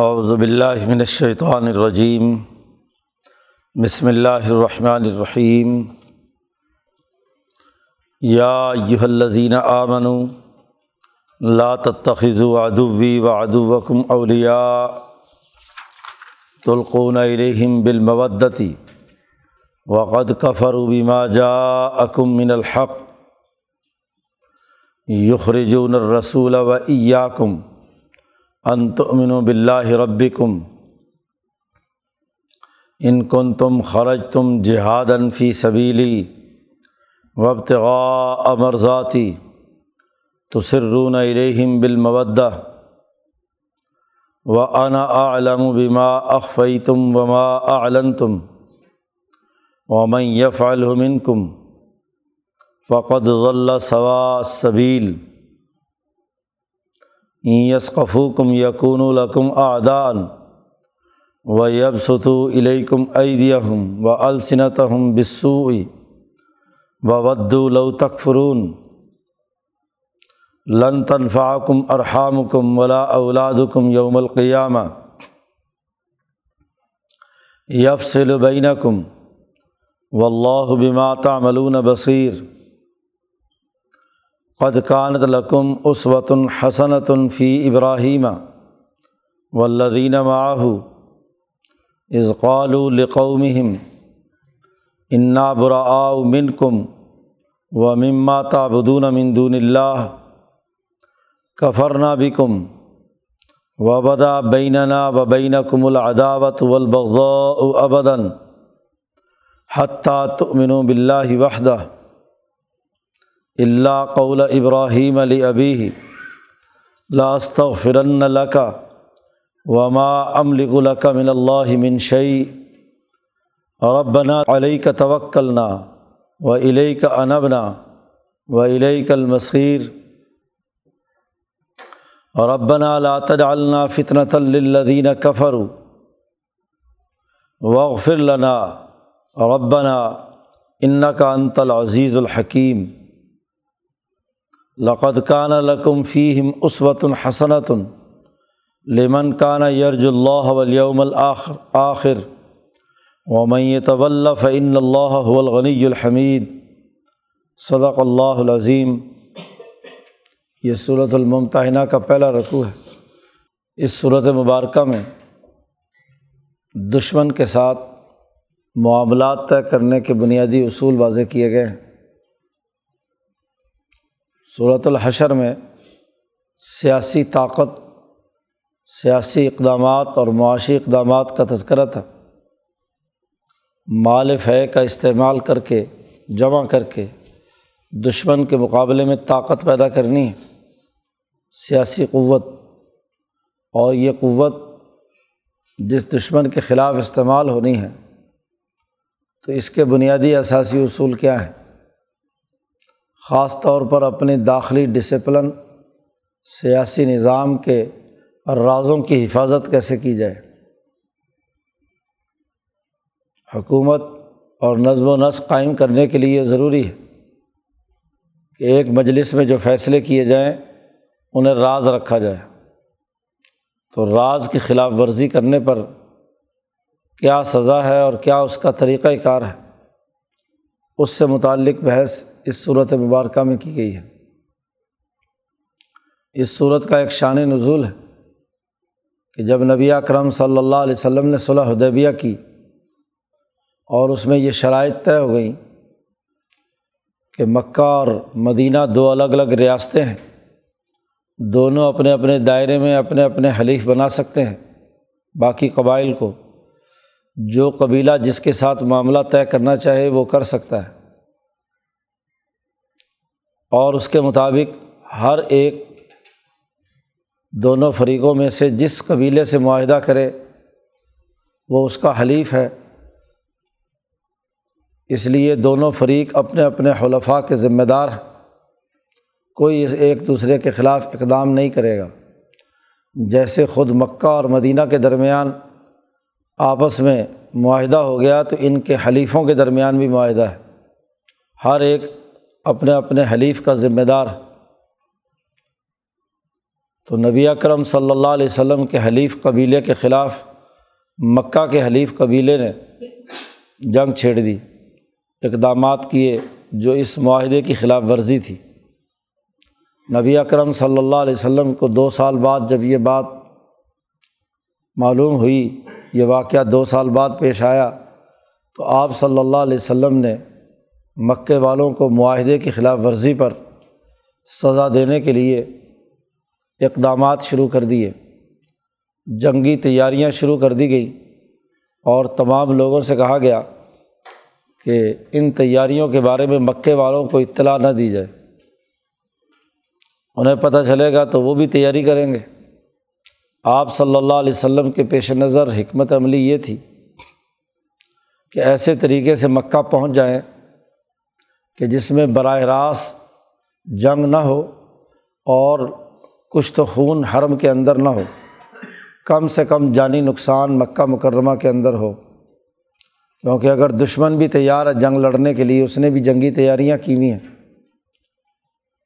اعوذ باللہ من الشیطان الرجیم۔ بسم اللہ الرحمن الرحیم۔ یا ایہا الذین آمنوا، لا تتخذوا عدوی وعدوکم اولیاء تلقون الیہم بالمودۃ وقد کفروا بما جاءکم من الحق یخرجون الرسول و ایاکم ان تؤمنوا باللہ ربکم۔ ان کن تم خرج تم جہادن فی سبیلی وابتغاء مرضاتی تسرون الیہم بالمودہ۔ و انا اعلم بما اخفیتم وما اعلنتم ومن یفعلہ منکم فقد ضل سواء یسقفو کم یقون القم اعدان و یب ستو علیکم ایدیہم و السنت ہم بسوئی و ودو لو تکفرون لن تنفعکم ارحامکم ولا اولادکم یوم القیامہ یفصل بینکم واللہ بما تعملون بصیر قد کانت لکم اسوۃ حسنۃ فی ابراہیم ولدین معاہو ازقال لقومہم انا براء منکم و مما تعبدون من دون اللہ کفرنا بکم و بدا بیننا و بینکم العداوت والبغضاء ابدا حتیٰ تؤمنوا باللہ وحدہ اللہ قول ابراہیم علی ابی لاست فرن لکا وما املک لک من اللہ من شعی ربنا علیہ کا توکلنا و علیہ کا انبنا و علیہ المصیر ربنا لا تجعلنا فتنة للذین کفروا واغفر لنا. ربنا انك انت العزیز الحکیم لقد کان لکم فیم عصوۃ الحسنۃ لمن کان یرج اللہ ولیوم الآخر آخر. ومن طول فعن اللہ الغنی الحمید صدق اللہ العظیم یہ صورت الممتحنہ کا پہلا رقوع ہے۔ اس صورت مبارکہ میں دشمن کے ساتھ معاملات طے کرنے کے بنیادی اصول واضح کیے گئے ہیں۔ صورت الحشر میں سیاسی طاقت، سیاسی اقدامات اور معاشی اقدامات کا تذکرہ تھا۔ مال فے کا استعمال کر کے، جمع کر کے دشمن کے مقابلے میں طاقت پیدا کرنی ہے۔ سیاسی قوت، اور یہ قوت جس دشمن کے خلاف استعمال ہونی ہے، تو اس کے بنیادی اثاثی اصول کیا ہیں؟ خاص طور پر اپنے داخلی ڈسپلن سیاسی نظام کے اور رازوں کی حفاظت کیسے کی جائے؟ حکومت اور نظم و نسق قائم کرنے کے لیے ضروری ہے کہ ایک مجلس میں جو فیصلے کیے جائیں، انہیں راز رکھا جائے۔ تو راز کی خلاف ورزی کرنے پر کیا سزا ہے اور کیا اس کا طریقۂ کار ہے؟ اس سے متعلق بحث اس صورت مبارکہ میں کی گئی ہے۔ اس صورت کا ایک شان نزول ہے کہ جب نبی اکرم صلی اللہ علیہ وسلم نے صلح حدیبیہ کی اور اس میں یہ شرائط طے ہو گئیں کہ مکہ اور مدینہ دو الگ الگ ریاستیں ہیں، دونوں اپنے اپنے دائرے میں اپنے اپنے حلیف بنا سکتے ہیں باقی قبائل کو، جو قبیلہ جس کے ساتھ معاملہ طے کرنا چاہے وہ کر سکتا ہے۔ اور اس کے مطابق ہر ایک دونوں فریقوں میں سے جس قبیلے سے معاہدہ کرے، وہ اس کا حلیف ہے۔ اس لیے دونوں فریق اپنے اپنے حلفاء کے ذمہ دار ہیں۔ کوئی ایک دوسرے کے خلاف اقدام نہیں کرے گا۔ جیسے خود مکہ اور مدینہ کے درمیان آپس میں معاہدہ ہو گیا، تو ان کے حلیفوں کے درمیان بھی معاہدہ ہے۔ ہر ایک اپنے اپنے حلیف کا ذمہ دار تو نبی اکرم صلی اللہ علیہ وسلم کے حلیف قبیلے کے خلاف، مکہ کے حلیف قبیلے نے جنگ چھیڑ دی۔ اقدامات کیے جو اس معاہدے کی خلاف ورزی تھی۔ نبی اکرم صلی اللہ علیہ وسلم کو دو سال بعد جب یہ بات معلوم ہوئی، یہ واقعہ دو سال بعد پیش آیا، تو آپ صلی اللہ علیہ وسلم نے مکے والوں کو معاہدے کی خلاف ورزی پر سزا دینے کے لیے اقدامات شروع کر دیے۔ جنگی تیاریاں شروع کر دی گئی اور تمام لوگوں سے کہا گیا کہ ان تیاریوں کے بارے میں مکے والوں کو اطلاع نہ دی جائے۔ انہیں پتہ چلے گا تو وہ بھی تیاری کریں گے۔ آپ صلی اللہ علیہ وسلم کے پیش نظر حکمت عملی یہ تھی کہ ایسے طریقے سے مکہ پہنچ جائیں کہ جس میں براہ راست جنگ نہ ہو اور کچھ تو خون حرم کے اندر نہ ہو، کم سے کم جانی نقصان مکہ مکرمہ کے اندر ہو۔ کیونکہ اگر دشمن بھی تیار ہے جنگ لڑنے کے لیے، اس نے بھی جنگی تیاریاں کی ہوئی ہیں۔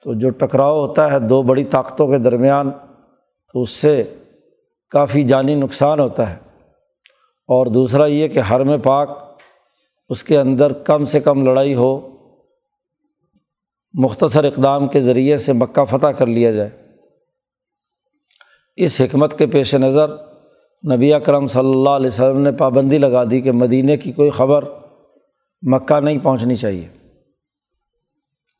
تو جو ٹکراؤ ہوتا ہے دو بڑی طاقتوں کے درمیان، تو اس سے کافی جانی نقصان ہوتا ہے۔ اور دوسرا یہ کہ حرم پاک اس کے اندر کم سے کم لڑائی ہو مختصر اقدام کے ذریعے سے مکہ فتح کر لیا جائے۔ اس حکمت کے پیش نظر نبی اکرم صلی اللہ علیہ وسلم نے پابندی لگا دی کہ مدینہ کی کوئی خبر مکہ نہیں پہنچنی چاہیے،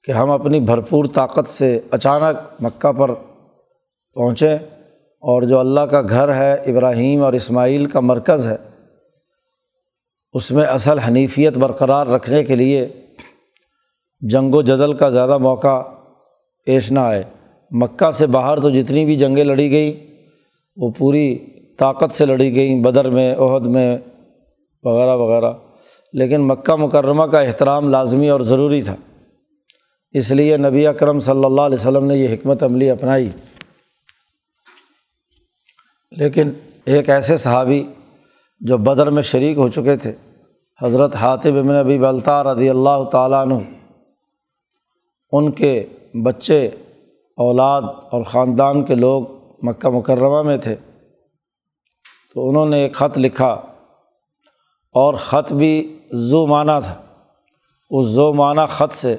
کہ ہم اپنی بھرپور طاقت سے اچانک مکہ پر پہنچیں اور جو اللہ کا گھر ہے، ابراہیم اور اسماعیل کا مرکز ہے، اس میں اصل حنیفیت برقرار رکھنے کے لیے جنگ و جدل کا زیادہ موقع پیش نہ آئے۔ مکہ سے باہر تو جتنی بھی جنگیں لڑی گئی وہ پوری طاقت سے لڑی گئیں، بدر میں عہد میں، وغیرہ وغیرہ۔ لیکن مکہ مکرمہ کا احترام لازمی اور ضروری تھا۔ اس لیے نبی اکرم صلی اللہ علیہ وسلم نے یہ حکمت عملی اپنائی۔ لیکن ایک ایسے صحابی جو بدر میں شریک ہو چکے تھے، حضرت حاطب ابن ابی بلتا رضی اللہ تعالیٰ عنہ ان کے بچے، اولاد اور خاندان کے لوگ مکہ مکرمہ میں تھے۔ تو انہوں نے ایک خط لکھا اور خط بھی زو معنی تھا۔ اس زو معنی خط سے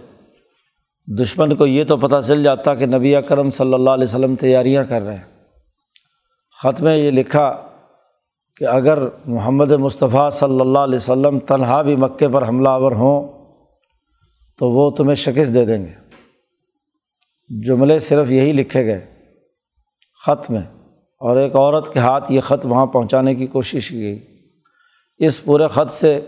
دشمن کو یہ تو پتہ چل جاتا کہ نبی اکرم صلی اللہ علیہ وسلم تیاریاں کر رہے ہیں۔ خط میں یہ لکھا کہ اگر محمد مصطفیٰ صلی اللہ علیہ وسلم تنہا بھی مکے پر حملہ آور ہوں تو وہ تمہیں شکست دے دیں گے۔ جملے صرف یہی لکھے گئے خط میں اور ایک عورت کے ہاتھ یہ خط وہاں پہنچانے کی کوشش کی گئی۔ اس پورے خط سے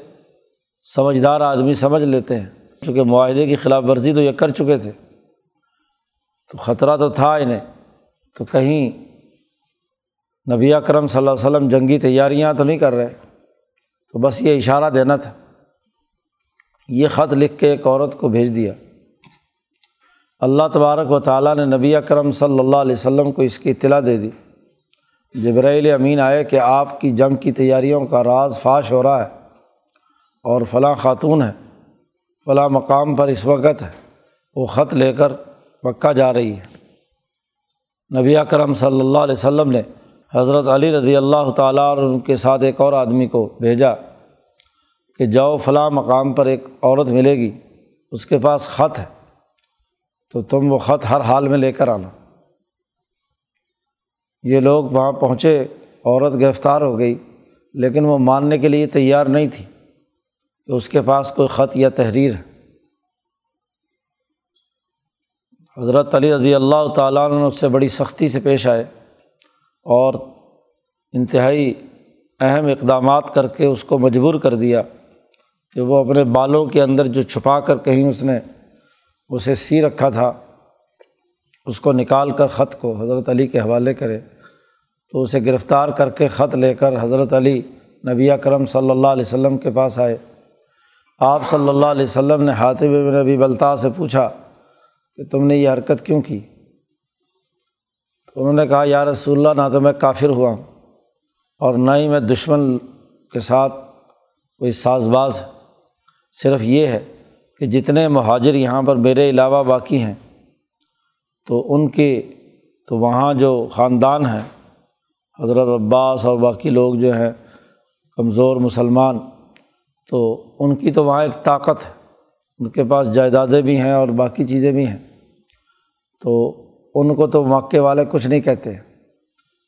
سمجھدار آدمی سمجھ لیتے ہیں، چونکہ معاہدے کی خلاف ورزی تو یہ کر چکے تھے۔ تو خطرہ تو تھا انہیں۔ تو کہیں نبی اکرم صلی اللہ علیہ وسلم جنگی تیاریاں تو نہیں کر رہے۔ تو بس یہ اشارہ دینا تھا۔ یہ خط لکھ کے ایک عورت کو بھیج دیا۔ اللہ تبارک و تعالیٰ نے نبی اکرم صلی اللہ علیہ وسلم کو اس کی اطلاع دے دی۔ جبرائیل امین آئے کہ آپ کی جنگ کی تیاریوں کا راز فاش ہو رہا ہے اور فلاں خاتون ہے، فلاں مقام پر اس وقت ہے وہ خط لے کر مکہ جا رہی ہے۔ نبی اکرم صلی اللہ علیہ وسلم نے حضرت علی رضی اللہ تعالیٰ اور ان کے ساتھ ایک اور آدمی کو بھیجا کہ جاؤ فلاں مقام پر ایک عورت ملے گی، اس کے پاس خط ہے۔ تو تم وہ خط ہر حال میں لے کر آنا۔ یہ لوگ وہاں پہنچے، عورت گرفتار ہو گئی، لیکن وہ ماننے کے لیے تیار نہیں تھی کہ اس کے پاس کوئی خط یا تحریر ہے۔ حضرت علی رضی اللہ تعالیٰ نے اس سے بڑی سختی سے پیش آئے اور انتہائی اہم اقدامات کر کے اس کو مجبور کر دیا کہ وہ اپنے بالوں کے اندر جو چھپا کر کہیں اس نے اسے سی رکھا تھا، اس کو نکال کر خط کو حضرت علی کے حوالے کرے۔ تو اسے گرفتار کر کے خط لے کر حضرت علی نبی کرم صلی اللہ علیہ وسلم کے پاس آئے۔ آپ صلی اللہ علیہ وسلم نے حاطب نبی بلتا سے پوچھا کہ تم نے یہ حرکت کیوں کی؟ تو انہوں نے کہا، یا رسول اللہ، نہ تو میں کافر ہوا ہوں اور نہ ہی میں دشمن کے ساتھ کوئی ساز باز صرف یہ ہے کہ جتنے مہاجر یہاں پر میرے علاوہ باقی ہیں، تو ان کے، تو وہاں جو خاندان ہیں، حضرت عباس اور باقی لوگ جو ہیں، کمزور مسلمان، تو ان کی تو وہاں ایک طاقت ہے۔ ان کے پاس جائیدادیں بھی ہیں اور باقی چیزیں بھی ہیں۔ تو ان کو تو مکے والے کچھ نہیں کہتے۔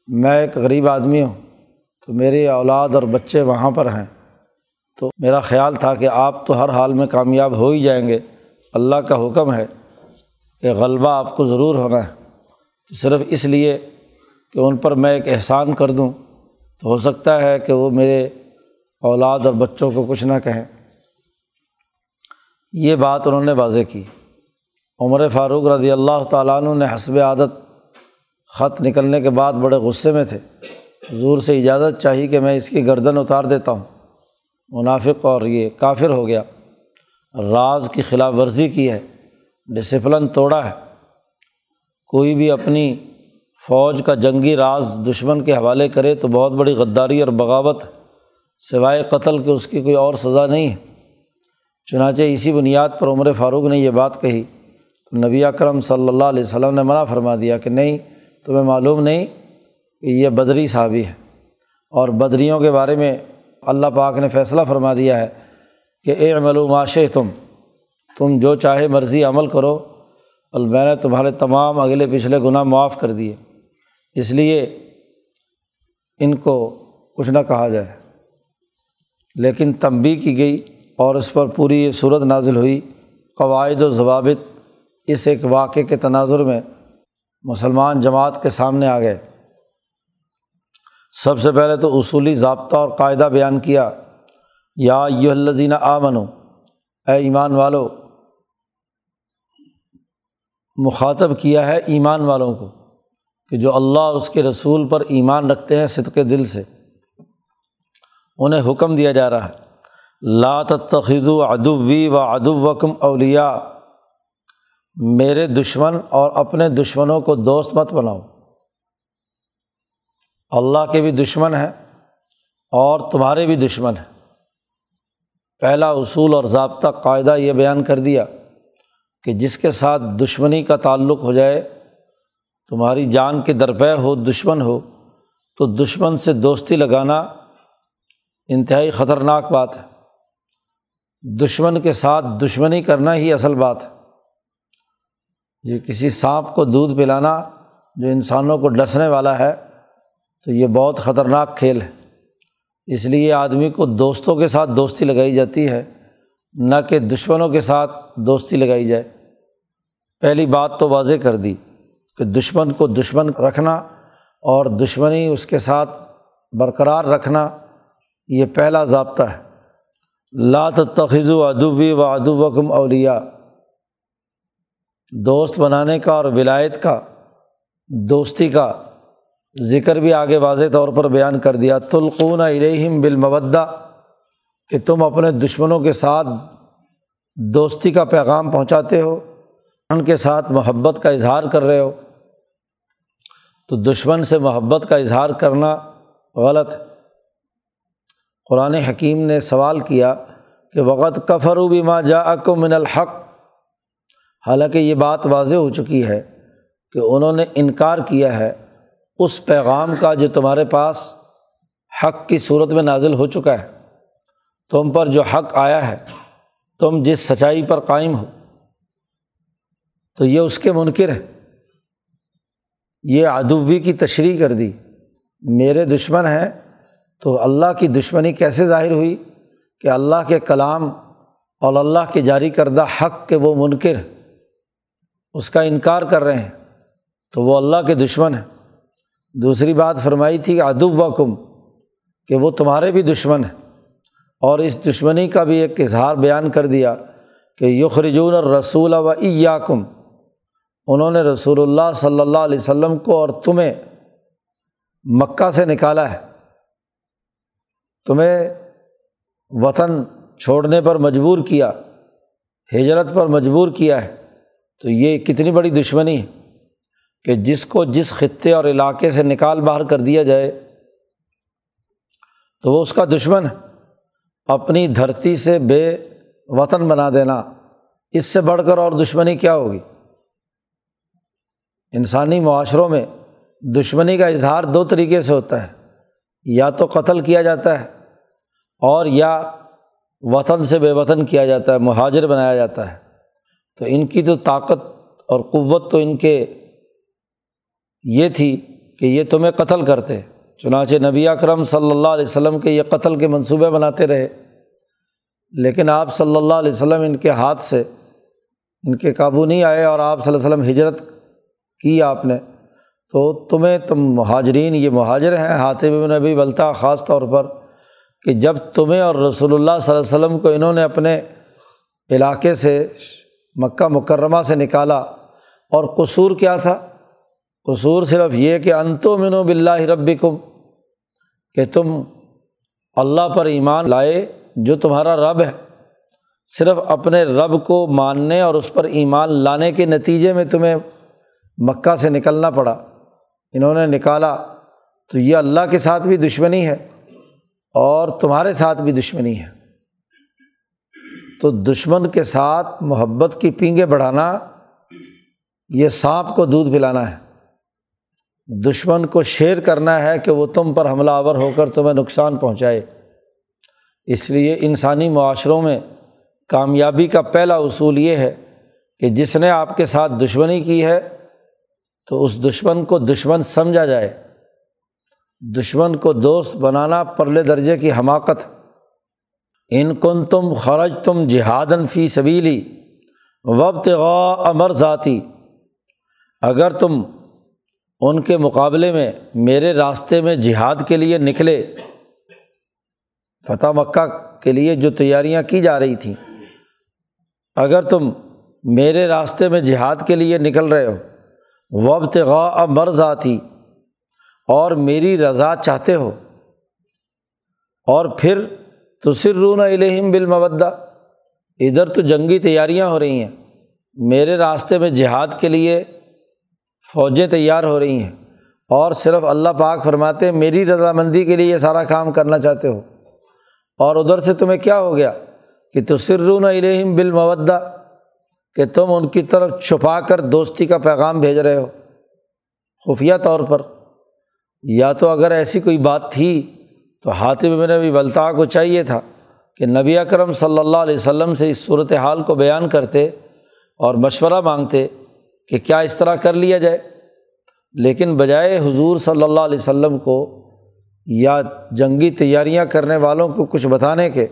میں ایک غریب آدمی ہوں، تو میری اولاد اور بچے وہاں پر ہیں۔ تو میرا خیال تھا کہ آپ تو ہر حال میں کامیاب ہو ہی جائیں گے۔ اللہ کا حکم ہے کہ غلبہ آپ کو ضرور ہونا ہے۔ تو صرف اس لیے کہ ان پر میں ایک احسان کر دوں۔ تو ہو سکتا ہے کہ وہ میرے اولاد اور بچوں کو کچھ نہ کہیں۔ یہ بات انہوں نے واضح کی۔ عمر فاروق رضی اللہ تعالیٰ عنہ نے حسب عادت خط نکلنے کے بعد بڑے غصے میں تھے۔ حضور سے اجازت چاہی کہ میں اس کی گردن اتار دیتا ہوں۔ منافق اور یہ کافر ہو گیا۔ راز کی خلاف ورزی کی ہے، ڈسپلن توڑا ہے۔ کوئی بھی اپنی فوج کا جنگی راز دشمن کے حوالے کرے تو بہت بڑی غداری اور بغاوت سوائے قتل کے اس کی کوئی اور سزا نہیں ہے۔ چنانچہ اسی بنیاد پر عمر فاروق نے یہ بات کہی۔ تو نبی اکرم صلی اللہ علیہ وسلم نے منع فرما دیا کہ نہیں، تمہیں معلوم نہیں کہ یہ بدری صحابی ہے۔ اور بدریوں کے بارے میں اللہ پاک نے فیصلہ فرما دیا ہے کہ اے معلوماش تم تم جو چاہے مرضی عمل کرو اور میں نے تمہارے تمام اگلے پچھلے گناہ معاف کر دیے۔ اس لیے ان کو کچھ نہ کہا جائے۔ لیکن تنبی کی گئی اور اس پر پوری یہ صورت نازل ہوئی۔ قواعد و ضوابط اس ایک واقعے کے تناظر میں مسلمان جماعت کے سامنے آ گئے۔ سب سے پہلے تو اصولی ضابطہ اور قاعدہ بیان کیا، یا یہ الدینہ آ منو اے ایمان والو، مخاطب کیا ہے ایمان والوں کو کہ جو اللہ اس کے رسول پر ایمان رکھتے ہیں صدقے دل سے۔ انہیں حکم دیا جا رہا ہے لات تخو ادوی و ادو وکم اولیا میرے دشمن اور اپنے دشمنوں کو دوست مت بناؤ۔ اللہ کے بھی دشمن ہیں اور تمہارے بھی دشمن ہیں۔ پہلا اصول اور ضابطہ قاعدہ یہ بیان کر دیا کہ جس کے ساتھ دشمنی کا تعلق ہو جائے، تمہاری جان کے درپے ہو، دشمن ہو، تو دشمن سے دوستی لگانا انتہائی خطرناک بات ہے۔ دشمن کے ساتھ دشمنی کرنا ہی اصل بات ہے۔ جی کسی سانپ کو دودھ پلانا جو انسانوں کو ڈسنے والا ہے تو یہ بہت خطرناک کھیل ہے۔ اس لیے آدمی کو دوستوں کے ساتھ دوستی لگائی جاتی ہے، نہ کہ دشمنوں کے ساتھ دوستی لگائی جائے۔ پہلی بات تو واضح کر دی کہ دشمن کو دشمن رکھنا اور دشمنی اس کے ساتھ برقرار رکھنا، یہ پہلا ضابطہ ہے۔ لات تخذ و ادوی و ادوبکم اولیا دوست بنانے کا اور ولایت کا، دوستی کا ذکر بھی آگے واضح طور پر بیان کر دیا، تلقون علیہم بالمودہ، کہ تم اپنے دشمنوں کے ساتھ دوستی کا پیغام پہنچاتے ہو، ان کے ساتھ محبت کا اظہار کر رہے ہو۔ تو دشمن سے محبت کا اظہار کرنا غلط قرآن حکیم نے سوال کیا کہ وقت کفرو بھی ماں جا اک من الحق، حالانکہ یہ بات واضح ہو چکی ہے کہ انہوں نے انکار کیا ہے۔ اس پیغام کا جو تمہارے پاس حق کی صورت میں نازل ہو چکا ہے، تم پر جو حق آیا ہے، تم جس سچائی پر قائم ہو، تو یہ اس کے منکر ہے۔ یہ ادوی کی تشریح کر دی۔ میرے دشمن ہیں، تو اللہ کی دشمنی کیسے ظاہر ہوئی کہ اللہ کے کلام اور اللہ کے جاری کردہ حق کے وہ منکر اس کا انکار کر رہے ہیں، تو وہ اللہ کے دشمن ہیں۔ دوسری بات فرمائی تھی کہ ادب و کم کہ وہ تمہارے بھی دشمن ہیں۔ اور اس دشمنی کا بھی ایک اظہار بیان کر دیا کہ یخرجون اور رسول و کم انہوں نے رسول اللہ صلی اللہ علیہ وسلم کو اور تمہیں مکہ سے نکالا ہے۔ تمہیں وطن چھوڑنے پر مجبور کیا، ہجرت پر مجبور کیا ہے۔ تو یہ کتنی بڑی دشمنی ہے۔ کہ جس کو جس خطے اور علاقے سے نکال باہر کر دیا جائے، تو وہ اس کا دشمن ہے۔ اپنی دھرتی سے بے وطن بنا دینا، اس سے بڑھ کر اور دشمنی کیا ہوگی؟ انسانی معاشروں میں دشمنی کا اظہار دو طریقے سے ہوتا ہے۔ یا تو قتل کیا جاتا ہے اور یا وطن سے بے وطن کیا جاتا ہے، مہاجر بنایا جاتا ہے۔ تو ان کی تو طاقت اور قوت تو ان کے یہ تھی کہ یہ تمہیں قتل کرتے۔ چنانچہ نبی اکرم صلی اللہ علیہ وسلم کے یہ قتل کے منصوبے بناتے رہے۔ لیکن آپ صلی اللہ علیہ وسلم ان کے ہاتھ سے ان کے قابو نہیں آئے اور آپ صلی اللہ علیہ وسلم ہجرت کی آپ نے۔ تو تمہیں تم مہاجرین یہ مہاجر ہیں۔ ہاتھ میں نبی بلتا خاص طور پر کہ جب تمہیں اور رسول اللہ صلی اللہ علیہ وسلم کو انہوں نے اپنے علاقے سے مکہ مکرمہ سے نکالا اور قصور کیا تھا قصور صرف یہ کہ انتو من و بلّہ رب کہ تم اللہ پر ایمان لائے جو تمہارا رب ہے۔ صرف اپنے رب کو ماننے اور اس پر ایمان لانے کے نتیجے میں تمہیں مکہ سے نکلنا پڑا۔ انہوں نے نکالا تو یہ اللہ کے ساتھ بھی دشمنی ہے اور تمہارے ساتھ بھی دشمنی ہے۔ تو دشمن کے ساتھ محبت کی پینگیں بڑھانا، یہ سانپ کو دودھ پلانا ہے۔ دشمن کو شیئر کرنا ہے کہ وہ تم پر حملہ آور ہو کر تمہیں نقصان پہنچائے۔ اس لیے انسانی معاشروں میں کامیابی کا پہلا اصول یہ ہے کہ جس نے آپ کے ساتھ دشمنی کی ہے تو اس دشمن کو دشمن سمجھا جائے۔ دشمن کو دوست بنانا پرلے درجے کی حماقت۔ ان کن تم خرج تم جہادن فی سبیلی۔ وبت غا امر ذاتی۔ اگر تم ان کے مقابلے میں میرے راستے میں جہاد کے لیے نکلے، فتح مکہ کے لیے جو تیاریاں کی جا رہی تھیں۔ اگر تم میرے راستے میں جہاد کے لیے نکل رہے ہو وبت مرض آتی اور میری رضا چاہتے ہو، اور پھر تو سر رون الہم بالمودہ، ادھر تو جنگی تیاریاں ہو رہی ہیں۔ میرے راستے میں جہاد کے لیے فوجیں تیار ہو رہی ہیں اور صرف اللہ پاک فرماتے میری رضامندی کے لیے یہ سارا کام کرنا چاہتے ہو۔ اور ادھر سے تمہیں کیا ہو گیا؟ کہ تو سرون الہم بالمودہ، کہ تم ان کی طرف چھپا کر دوستی کا پیغام بھیج رہے ہو۔ خفیہ طور پر، یا تو اگر ایسی کوئی بات تھی تو حاطب میں نبی بلتا کو چاہیے تھا کہ نبی اکرم صلی اللہ علیہ وسلم سے اس صورت حال کو بیان کرتے اور مشورہ مانگتے کہ کیا اس طرح کر لیا جائے۔ لیکن بجائے حضور صلی اللہ علیہ وسلم کو یا جنگی تیاریاں کرنے والوں کو کچھ بتانے کے،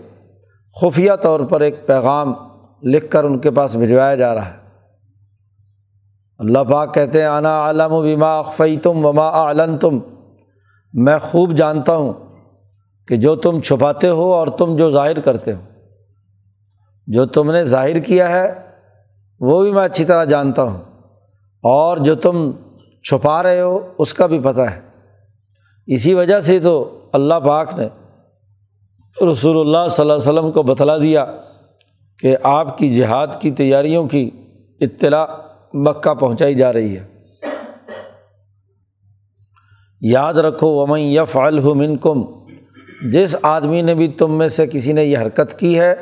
خفیہ طور پر ایک پیغام لکھ کر ان کے پاس بھجوایا جا رہا ہے۔ اللہ پاک کہتے ہیں آنا عالم و بیما اخفی تم وما عالن تم میں خوب جانتا ہوں کہ جو تم چھپاتے ہو اور تم جو ظاہر کرتے ہو، جو تم نے ظاہر کیا ہے، وہ بھی میں اچھی طرح جانتا ہوں۔ اور جو تم چھپا رہے ہو، اس کا بھی پتہ ہے۔ اسی وجہ سے تو اللہ پاک نے رسول اللہ صلی اللہ علیہ وسلم کو بتلا دیا کہ آپ کی جہاد کی تیاریوں کی اطلاع مکہ پہنچائی جا رہی ہے۔ یاد رکھو، ومن یف الحمن کم جس آدمی نے بھی تم میں سے کسی نے یہ حرکت کی ہے،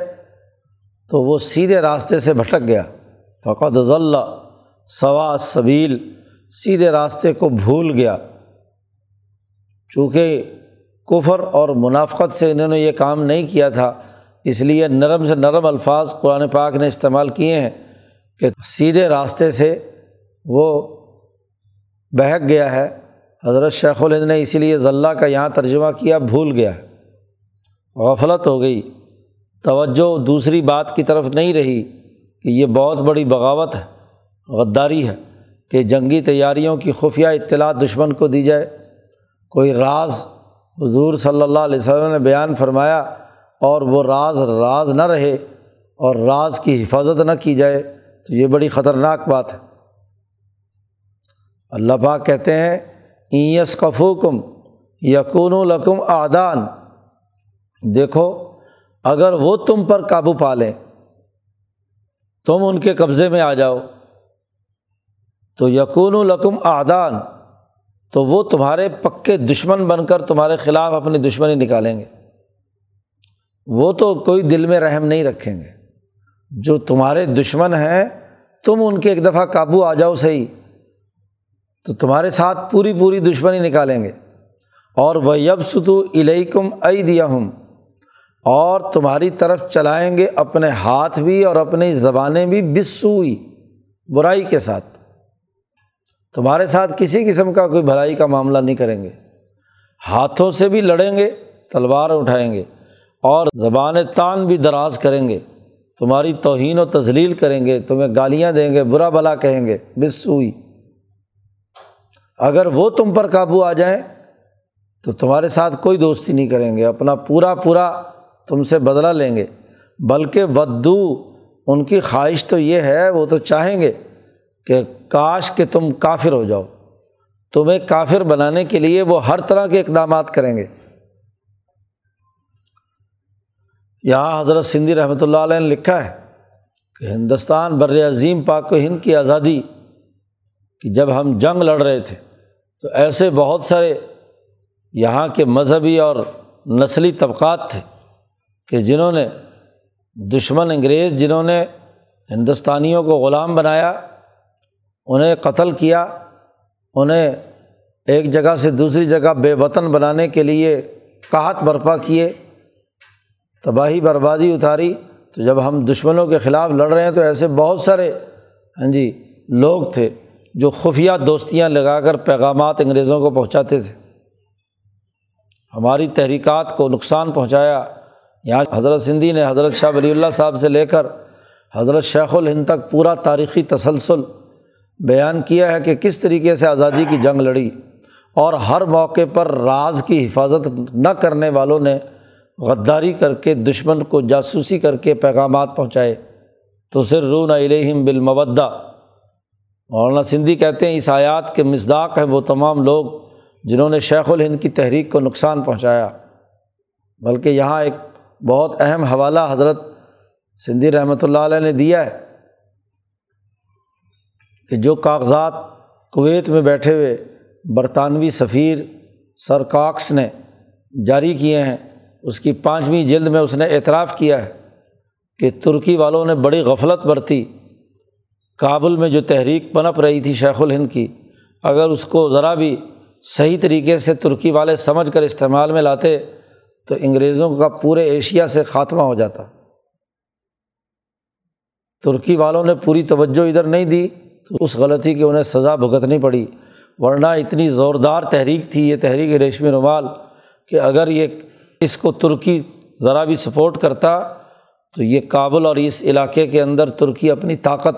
تو وہ سیدھے راستے سے بھٹک گیا۔ فقط ضلع سوا صبیل سیدھے راستے کو بھول گیا۔ چونکہ کفر اور منافقت سے انہوں نے یہ کام نہیں کیا تھا، اس لیے نرم سے نرم الفاظ قرآن پاک نے استعمال کیے ہیں کہ سیدھے راستے سے وہ بہک گیا ہے۔ حضرت شیخ الہند نے اسی لیے ضلع کا یہاں ترجمہ کیا، بھول گیا۔ غفلت ہو گئی۔ توجہ دوسری بات کی طرف نہیں رہی کہ یہ بہت بڑی بغاوت ہے۔ غداری ہے کہ جنگی تیاریوں کی خفیہ اطلاع دشمن کو دی جائے۔ کوئی راز حضور صلی اللہ علیہ وسلم نے بیان فرمایا اور وہ راز راز نہ رہے اور راز کی حفاظت نہ کی جائے تو یہ بڑی خطرناک بات ہے۔ اللہ پاک کہتے ہیں ایس کفو کم یقون القم آدان دیکھو، اگر وہ تم پر قابو پا لیں، تم ان کے قبضے میں آ جاؤ۔ تو یقون القم آدان تو وہ تمہارے پکے دشمن بن کر تمہارے خلاف اپنی دشمنی نکالیں گے۔ وہ تو کوئی دل میں رحم نہیں رکھیں گے۔ جو تمہارے دشمن ہیں، تم ان کے ایک دفعہ قابو آ جاؤ صحیح۔ تو تمہارے ساتھ پوری پوری دشمنی نکالیں گے۔ اور وہ یب ستو علیکم ائی دیا ہوں اور تمہاری طرف چلائیں گے اپنے ہاتھ بھی اور اپنی زبانیں بھی بسوئی برائی کے ساتھ۔ تمہارے ساتھ کسی قسم کا کوئی بھلائی کا معاملہ نہیں کریں گے۔ ہاتھوں سے بھی لڑیں گے، تلوار اٹھائیں گے اور زبان تان بھی دراز کریں گے۔ تمہاری توہین و تزلیل کریں گے، تمہیں گالیاں دیں گے، برا بلا کہیں گے۔ بسوئی اگر وہ تم پر قابو آ جائیں تو تمہارے ساتھ کوئی دوستی نہیں کریں گے۔ اپنا پورا پورا تم سے بدلا لیں گے۔ بلکہ ودو، ان کی خواہش تو یہ ہے، وہ تو چاہیں گے۔ کہ کاش کہ تم کافر ہو جاؤ۔ تمہیں کافر بنانے کے لیے وہ ہر طرح کے اقدامات کریں گے۔ یہاں حضرت سندھی رحمۃ اللہ علیہ نے لکھا ہے کہ ہندوستان بر عظیم پاک و ہند کی آزادی کہ جب ہم جنگ لڑ رہے تھے تو ایسے بہت سارے یہاں کے مذہبی اور نسلی طبقات تھے کہ جنہوں نے دشمن انگریز، جنہوں نے ہندوستانیوں کو غلام بنایا انہیں قتل کیا، انہیں ایک جگہ سے دوسری جگہ بے وطن بنانے کے لیے قحط برپا کیے، تباہی بربادی اتاری۔ تو جب ہم دشمنوں کے خلاف لڑ رہے ہیں تو ایسے بہت سارے ہاں جی لوگ تھے جو خفیہ دوستیاں لگا کر پیغامات انگریزوں کو پہنچاتے تھے۔ ہماری تحریکات کو نقصان پہنچایا۔ یہاں حضرت سندھی نے حضرت شاہ ولی اللہ صاحب سے لے کر حضرت شیخ الہند تک پورا تاریخی تسلسل بیان کیا ہے کہ کس طریقے سے آزادی کی جنگ لڑی اور ہر موقع پر راز کی حفاظت نہ کرنے والوں نے غداری کر کے دشمن کو جاسوسی کر کے پیغامات پہنچائے۔ تو سر رون علیہم بالمودہ۔ مولانا سندھی کہتے ہیں اس آیات کے مزداق ہے وہ تمام لوگ جنہوں نے شیخ الہند کی تحریک کو نقصان پہنچایا۔ بلکہ یہاں ایک بہت اہم حوالہ حضرت سندھی رحمۃ اللہ علیہ نے دیا ہے۔ کہ جو کاغذات کویت میں بیٹھے ہوئے برطانوی سفیر سر کاکس نے جاری کیے ہیں، اس کی پانچویں جلد میں اس نے اعتراف کیا ہے کہ ترکی والوں نے بڑی غفلت برتی۔ کابل میں جو تحریک پنپ رہی تھی شیخ الہند کی، اگر اس کو ذرا بھی صحیح طریقے سے ترکی والے سمجھ کر استعمال میں لاتے تو انگریزوں کا پورے ایشیا سے خاتمہ ہو جاتا۔ ترکی والوں نے پوری توجہ ادھر نہیں دی۔ تو اس غلطی کی انہیں سزا بھگتنی پڑی۔ ورنہ اتنی زوردار تحریک تھی، یہ تحریک ریشمی رومال کہ اگر یہ اس کو ترکی ذرا بھی سپورٹ کرتا تو یہ کابل اور اس علاقے کے اندر ترکی اپنی طاقت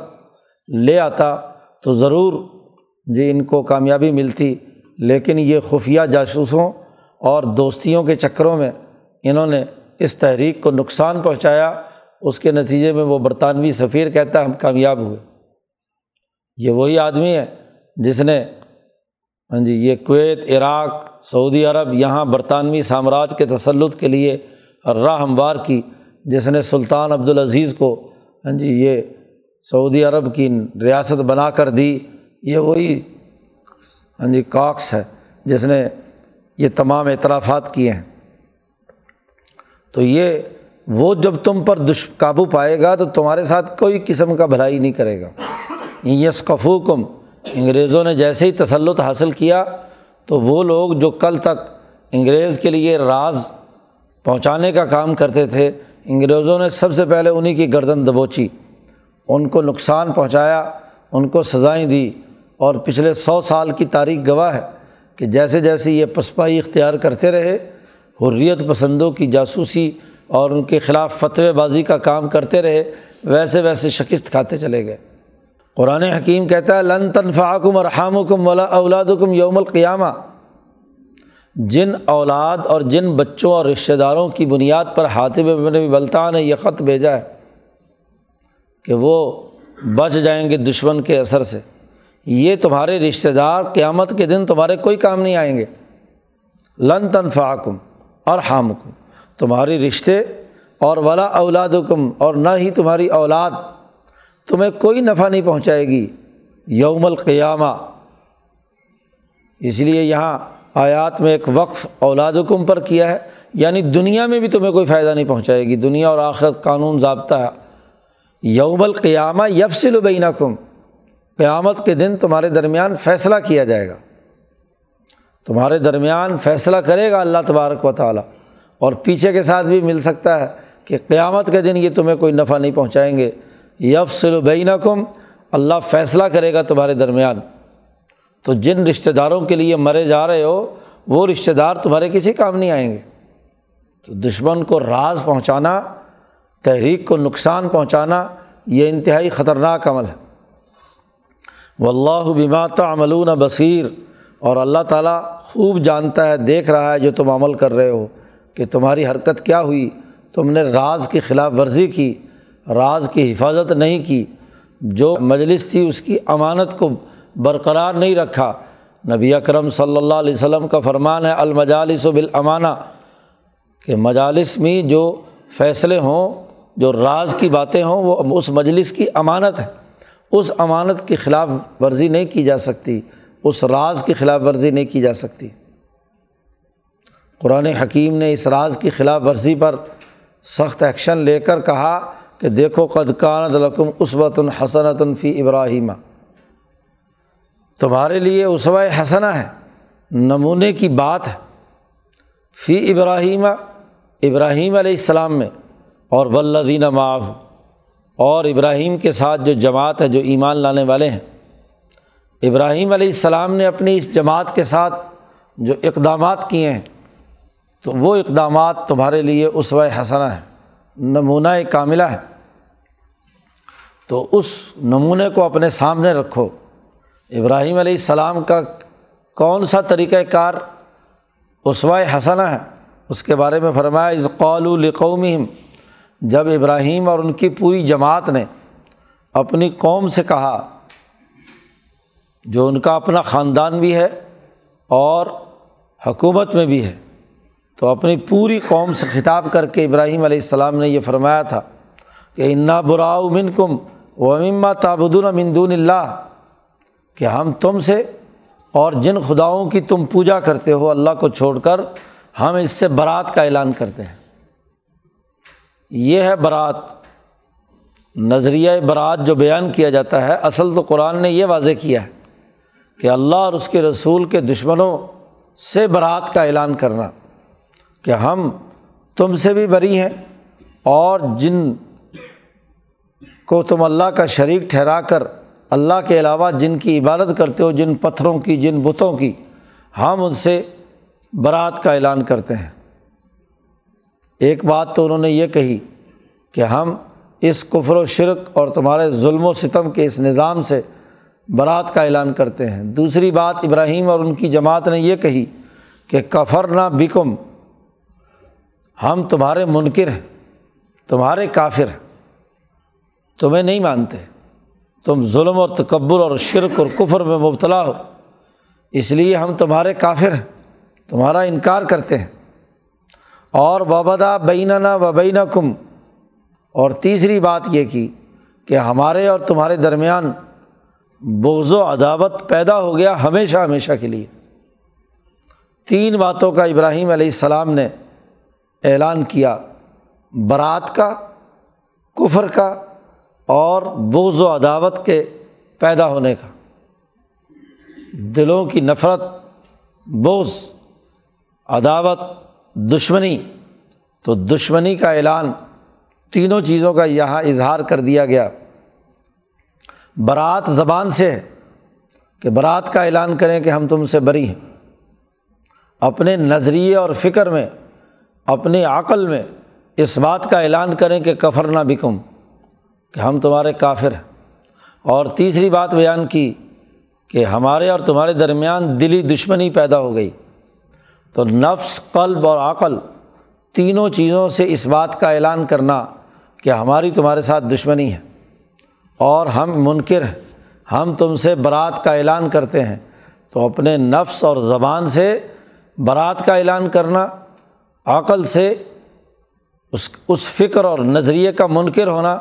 لے آتا تو ضرور جی ان کو کامیابی ملتی۔ لیکن یہ خفیہ جاسوسوں اور دوستیوں کے چکروں میں انہوں نے اس تحریک کو نقصان پہنچایا۔ اس کے نتیجے میں وہ برطانوی سفیر کہتا ہم کامیاب ہوئے۔ یہ وہی آدمی ہے جس نے ہاں جی یہ کویت، عراق، سعودی عرب یہاں برطانوی سامراج کے تسلط کے لیے راہ ہموار کی، جس نے سلطان عبدالعزیز کو ہاں جی یہ سعودی عرب کی ریاست بنا کر دی۔ یہ وہی ہاں جی کاکس ہے جس نے یہ تمام اعترافات کیے ہیں۔ تو یہ، وہ جب تم پر دش، قابو پائے گا تو تمہارے ساتھ کوئی قسم کا بھلائی نہیں کرے گا۔ یس کفو کم انگریزوں نے جیسے ہی تسلط حاصل کیا تو وہ لوگ جو کل تک انگریز کے لیے راز پہنچانے کا کام کرتے تھے، انگریزوں نے سب سے پہلے انہیں کی گردن دبوچی۔ ان کو نقصان پہنچایا، ان کو سزائیں دی۔ اور پچھلے سو سال کی تاریخ گواہ ہے کہ جیسے جیسے یہ پسپائی اختیار کرتے رہے، حریت پسندوں کی جاسوسی اور ان کے خلاف فتوی بازی کا کام کرتے رہے، ویسے ویسے شکست کھاتے چلے گئے۔ قرآن حکیم کہتا ہے، لن تنفعکم ارحام کم ولا اولاد کم یوم القیامہ۔ جن اولاد اور جن بچوں اور رشتہ داروں کی بنیاد پر حاطب بن بلطان نے یہ خط بھیجا ہے کہ وہ بچ جائیں گے دشمن کے اثر سے۔ یہ تمہارے رشتہ دار قیامت کے دن تمہارے کوئی کام نہیں آئیں گے۔ لن تنفعکم اور حامکم تمہاری رشتے اور ولا اولاد کم اور نہ ہی تمہاری اولاد۔ تمہیں کوئی نفع نہیں پہنچائے گی۔ یوم القیامہ۔ اس لیے یہاں آیات میں ایک وقف اولاد کم پر کیا ہے۔ یعنی دنیا میں بھی تمہیں کوئی فائدہ نہیں پہنچائے گی۔ دنیا اور آخرت قانون ضابطہ ہے۔ یوم القیامہ یفسل و کم قیامت کے دن تمہارے درمیان فیصلہ کیا جائے گا۔ تمہارے درمیان فیصلہ کرے گا اللہ تبارک و تعالیٰ۔ اور پیچھے کے ساتھ بھی مل سکتا ہے کہ قیامت کے دن یہ تمہیں کوئی نفع نہیں پہنچائیں گے۔ یفسل و کم اللہ فیصلہ کرے گا تمہارے درمیان۔ تو جن رشتہ داروں کے لیے مرے جا رہے ہو، وہ رشتہ دار تمہارے کسی کام نہیں آئیں گے۔ تو دشمن کو راز پہنچانا، تحریک کو نقصان پہنچانا، یہ انتہائی خطرناک عمل ہے۔ و اللہ بمات عملون بصیر۔ اور اللہ تعالیٰ خوب جانتا ہے، دیکھ رہا ہے جو تم عمل کر رہے ہو، کہ تمہاری حرکت کیا ہوئی۔ تم نے راز کی خلاف ورزی کی۔ راز کی حفاظت نہیں کی، جو مجلس تھی اس کی امانت کو برقرار نہیں رکھا۔ نبی اکرم صلی اللہ علیہ وسلم کا فرمان ہے، المجالس و بالامانہ۔ کہ مجالس میں جو فیصلے ہوں، جو راز کی باتیں ہوں، وہ اس مجلس کی امانت ہے۔ اس امانت کی خلاف ورزی نہیں کی جا سکتی۔ اس راز کی خلاف ورزی نہیں کی جا سکتی۔ قرآن حکیم نے اس راز کی خلاف ورزی پر سخت ایکشن لے کر کہا کہ دیکھو قدقان القم عصبۃ الحسنۃ فی ابراہیمہ تمہارے لیے اسوہ حسنہ ہے، نمونے کی بات ہے۔ فی ابراہیمہ ابراہیم علیہ السلام میں، اور ولدین معاف اور ابراہیم کے ساتھ جو جماعت ہے، جو ایمان لانے والے ہیں۔ ابراہیم علیہ السلام نے اپنی اس جماعت کے ساتھ جو اقدامات کیے ہیں، تو وہ اقدامات تمہارے لیے اسوہ حسنہ ہے نمونہ کاملہ ہے۔ تو اس نمونے کو اپنے سامنے رکھو۔ ابراہیم علیہ السلام کا کون سا طریقۂ کار اسوائے حسنہ ہے؟ اس کے بارے میں فرمایا از قول القومیم جب ابراہیم اور ان کی پوری جماعت نے اپنی قوم سے کہا، جو ان کا اپنا خاندان بھی ہے اور حکومت میں بھی ہے تو اپنی پوری قوم سے خطاب کر کے ابراہیم علیہ السلام نے یہ فرمایا تھا کہ انا براؤ من کم و اما تابدون مندون اللہ کہ ہم تم سے اور جن خداؤں کی تم پوجا کرتے ہو اللہ کو چھوڑ کر ہم اس سے برات کا اعلان کرتے ہیں۔ یہ ہے برات۔ نظریہ برات جو بیان کیا جاتا ہے، اصل تو قرآن نے یہ واضح کیا ہے کہ اللہ اور اس کے رسول کے دشمنوں سے برات کا اعلان کرنا۔ کہ ہم تم سے بھی بری ہیں اور جن کو تم اللہ کا شریک ٹھہرا کر اللہ کے علاوہ جن کی عبادت کرتے ہو، جن پتھروں کی، جن بتوں کی، ہم ان سے برات کا اعلان کرتے ہیں۔ ایک بات تو انہوں نے یہ کہی کہ ہم اس کفر و شرک اور تمہارے ظلم و ستم کے اس نظام سے برات کا اعلان کرتے ہیں۔ دوسری بات ابراہیم اور ان کی جماعت نے یہ کہی کہ کفر نہ بکم ہم تمہارے منکر ہیں، تمہارے کافر ہیں، تمہیں نہیں مانتے۔ تم ظلم و تکبر اور شرک اور کفر میں مبتلا ہو۔ اس لیے ہم تمہارے کافر ہیں، تمہارا انکار کرتے ہیں۔ اور وبدا بیننا و بین کم اور تیسری بات یہ کی کہ ہمارے اور تمہارے درمیان بغض و عداوت پیدا ہو گیا ہمیشہ ہمیشہ کے لیے۔ تین باتوں کا ابراہیم علیہ السلام نے اعلان کیا، برات کا، کفر کا اور بوز و عداوت کے پیدا ہونے کا۔ دلوں کی نفرت بوز عداوت، دشمنی۔ تو دشمنی کا اعلان تینوں چیزوں کا یہاں اظہار کر دیا گیا۔ برات زبان سے ہے کہ برات کا اعلان کریں کہ ہم تم سے بری ہیں۔ اپنے نظریے اور فکر میں اپنی عقل میں اس بات کا اعلان کریں کہ کفر نہ بکم، کہ ہم تمہارے کافر ہیں۔ اور تیسری بات بیان کی کہ ہمارے اور تمہارے درمیان دلی دشمنی پیدا ہو گئی۔ تو نفس، قلب اور عقل تینوں چیزوں سے اس بات کا اعلان کرنا کہ ہماری تمہارے ساتھ دشمنی ہے۔ اور ہم منکر ہیں، ہم تم سے برات کا اعلان کرتے ہیں۔ تو اپنے نفس اور زبان سے برات کا اعلان کرنا عقل سے اس اس فکر اور نظریے کا منکر ہونا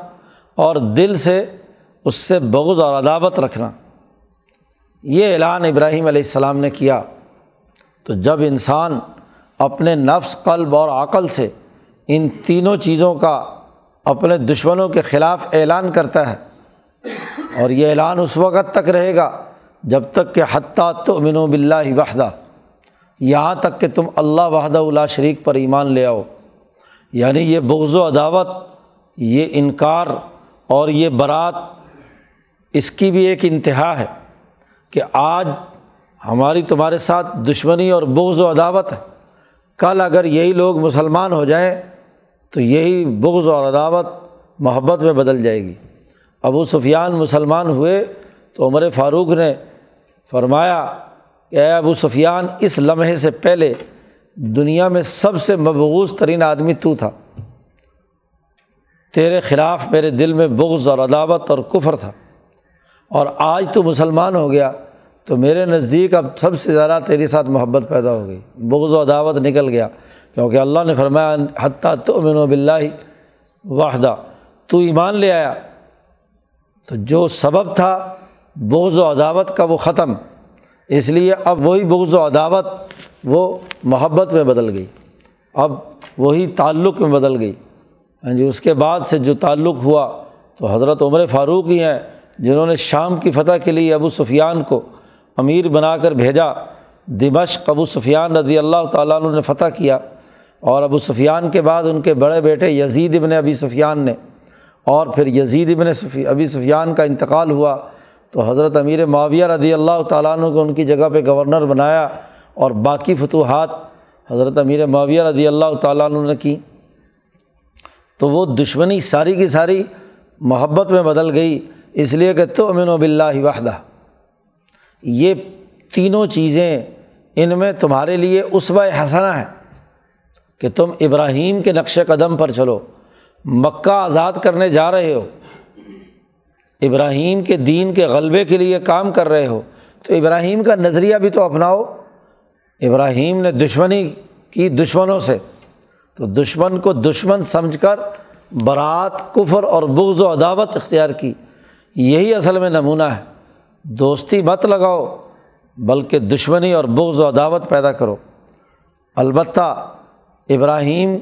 اور دل سے اس سے بغض اور عداوت رکھنا۔ یہ اعلان ابراہیم علیہ السلام نے کیا۔ تو جب انسان اپنے نفس، قلب اور عقل سے ان تینوں چیزوں کا اپنے دشمنوں کے خلاف اعلان کرتا ہے، اور یہ اعلان اس وقت تک رہے گا جب تک کہ حتیٰ تو امن و بلّہ وحدہ۔ یہاں تک کہ تم اللہ وحدہ اللہ شریک پر ایمان لے آؤ۔ یعنی یہ بغض و عداوت، یہ انکار اور یہ برات، اس کی بھی ایک انتہا ہے کہ آج ہماری تمہارے ساتھ دشمنی اور بغض و عداوت ہے۔ کل اگر یہی لوگ مسلمان ہو جائیں تو یہی بغض اور عداوت محبت میں بدل جائے گی۔ ابو سفیان مسلمان ہوئے تو عمر فاروق نے فرمایا کہ اے ابو سفیان، اس لمحے سے پہلے دنیا میں سب سے مبغوض ترین آدمی تو تھا۔ تیرے خلاف میرے دل میں بغض اور عداوت اور کفر تھا۔ اور آج تو مسلمان ہو گیا، تو میرے نزدیک اب سب سے زیادہ تیری ساتھ محبت پیدا ہو گئی۔ بغض و عداوت نکل گیا، کیونکہ اللہ نے فرمایا، حتیٰ تو امن و بلّہ واحدہ تو ایمان لے آیا۔ تو جو سبب تھا بغض و عداوت کا وہ ختم۔ اس لیے اب وہی بغض و عداوت وہ محبت میں بدل گئی۔ اب وہی تعلق میں بدل گئی۔ ہاں جی اس کے بعد سے جو تعلق ہوا تو حضرت عمر فاروق ہی ہیں جنہوں نے شام کی فتح کے لیے ابو سفیان کو امیر بنا کر بھیجا۔ دمشق ابو سفیان رضی اللہ تعالیٰ عنہ نے فتح کیا اور ابو سفیان کے بعد ان کے بڑے بیٹے یزید ابن ابی سفیان نے اور پھر یزید ابن ابی سفیان کا انتقال ہوا۔ تو حضرت امیر معاویہ رضی اللہ تعالیٰ عنہ کو ان کی جگہ پہ گورنر بنایا اور باقی فتوحات حضرت امیر معاویہ رضی اللہ تعالیٰ عنہ نے کی۔ تو وہ دشمنی ساری کی ساری محبت میں بدل گئی، اس لیے کہ تو امن و بلّہ وحدہ۔ یہ تینوں چیزیں ان میں تمہارے لیے اسوہ حسنا ہے کہ تم ابراہیم کے نقش قدم پر چلو، مکہ آزاد کرنے جا رہے ہو۔ ابراہیم کے دین کے غلبے کے لیے کام کر رہے ہو، تو ابراہیم کا نظریہ بھی تو اپناؤ۔ ابراہیم نے دشمنی کی دشمنوں سے، تو دشمن کو دشمن سمجھ کر برات، کفر اور بغض و عداوت اختیار کی۔ یہی اصل میں نمونہ ہے۔ دوستی مت لگاؤ، بلکہ دشمنی اور بغض و عداوت پیدا کرو۔ البتہ ابراہیم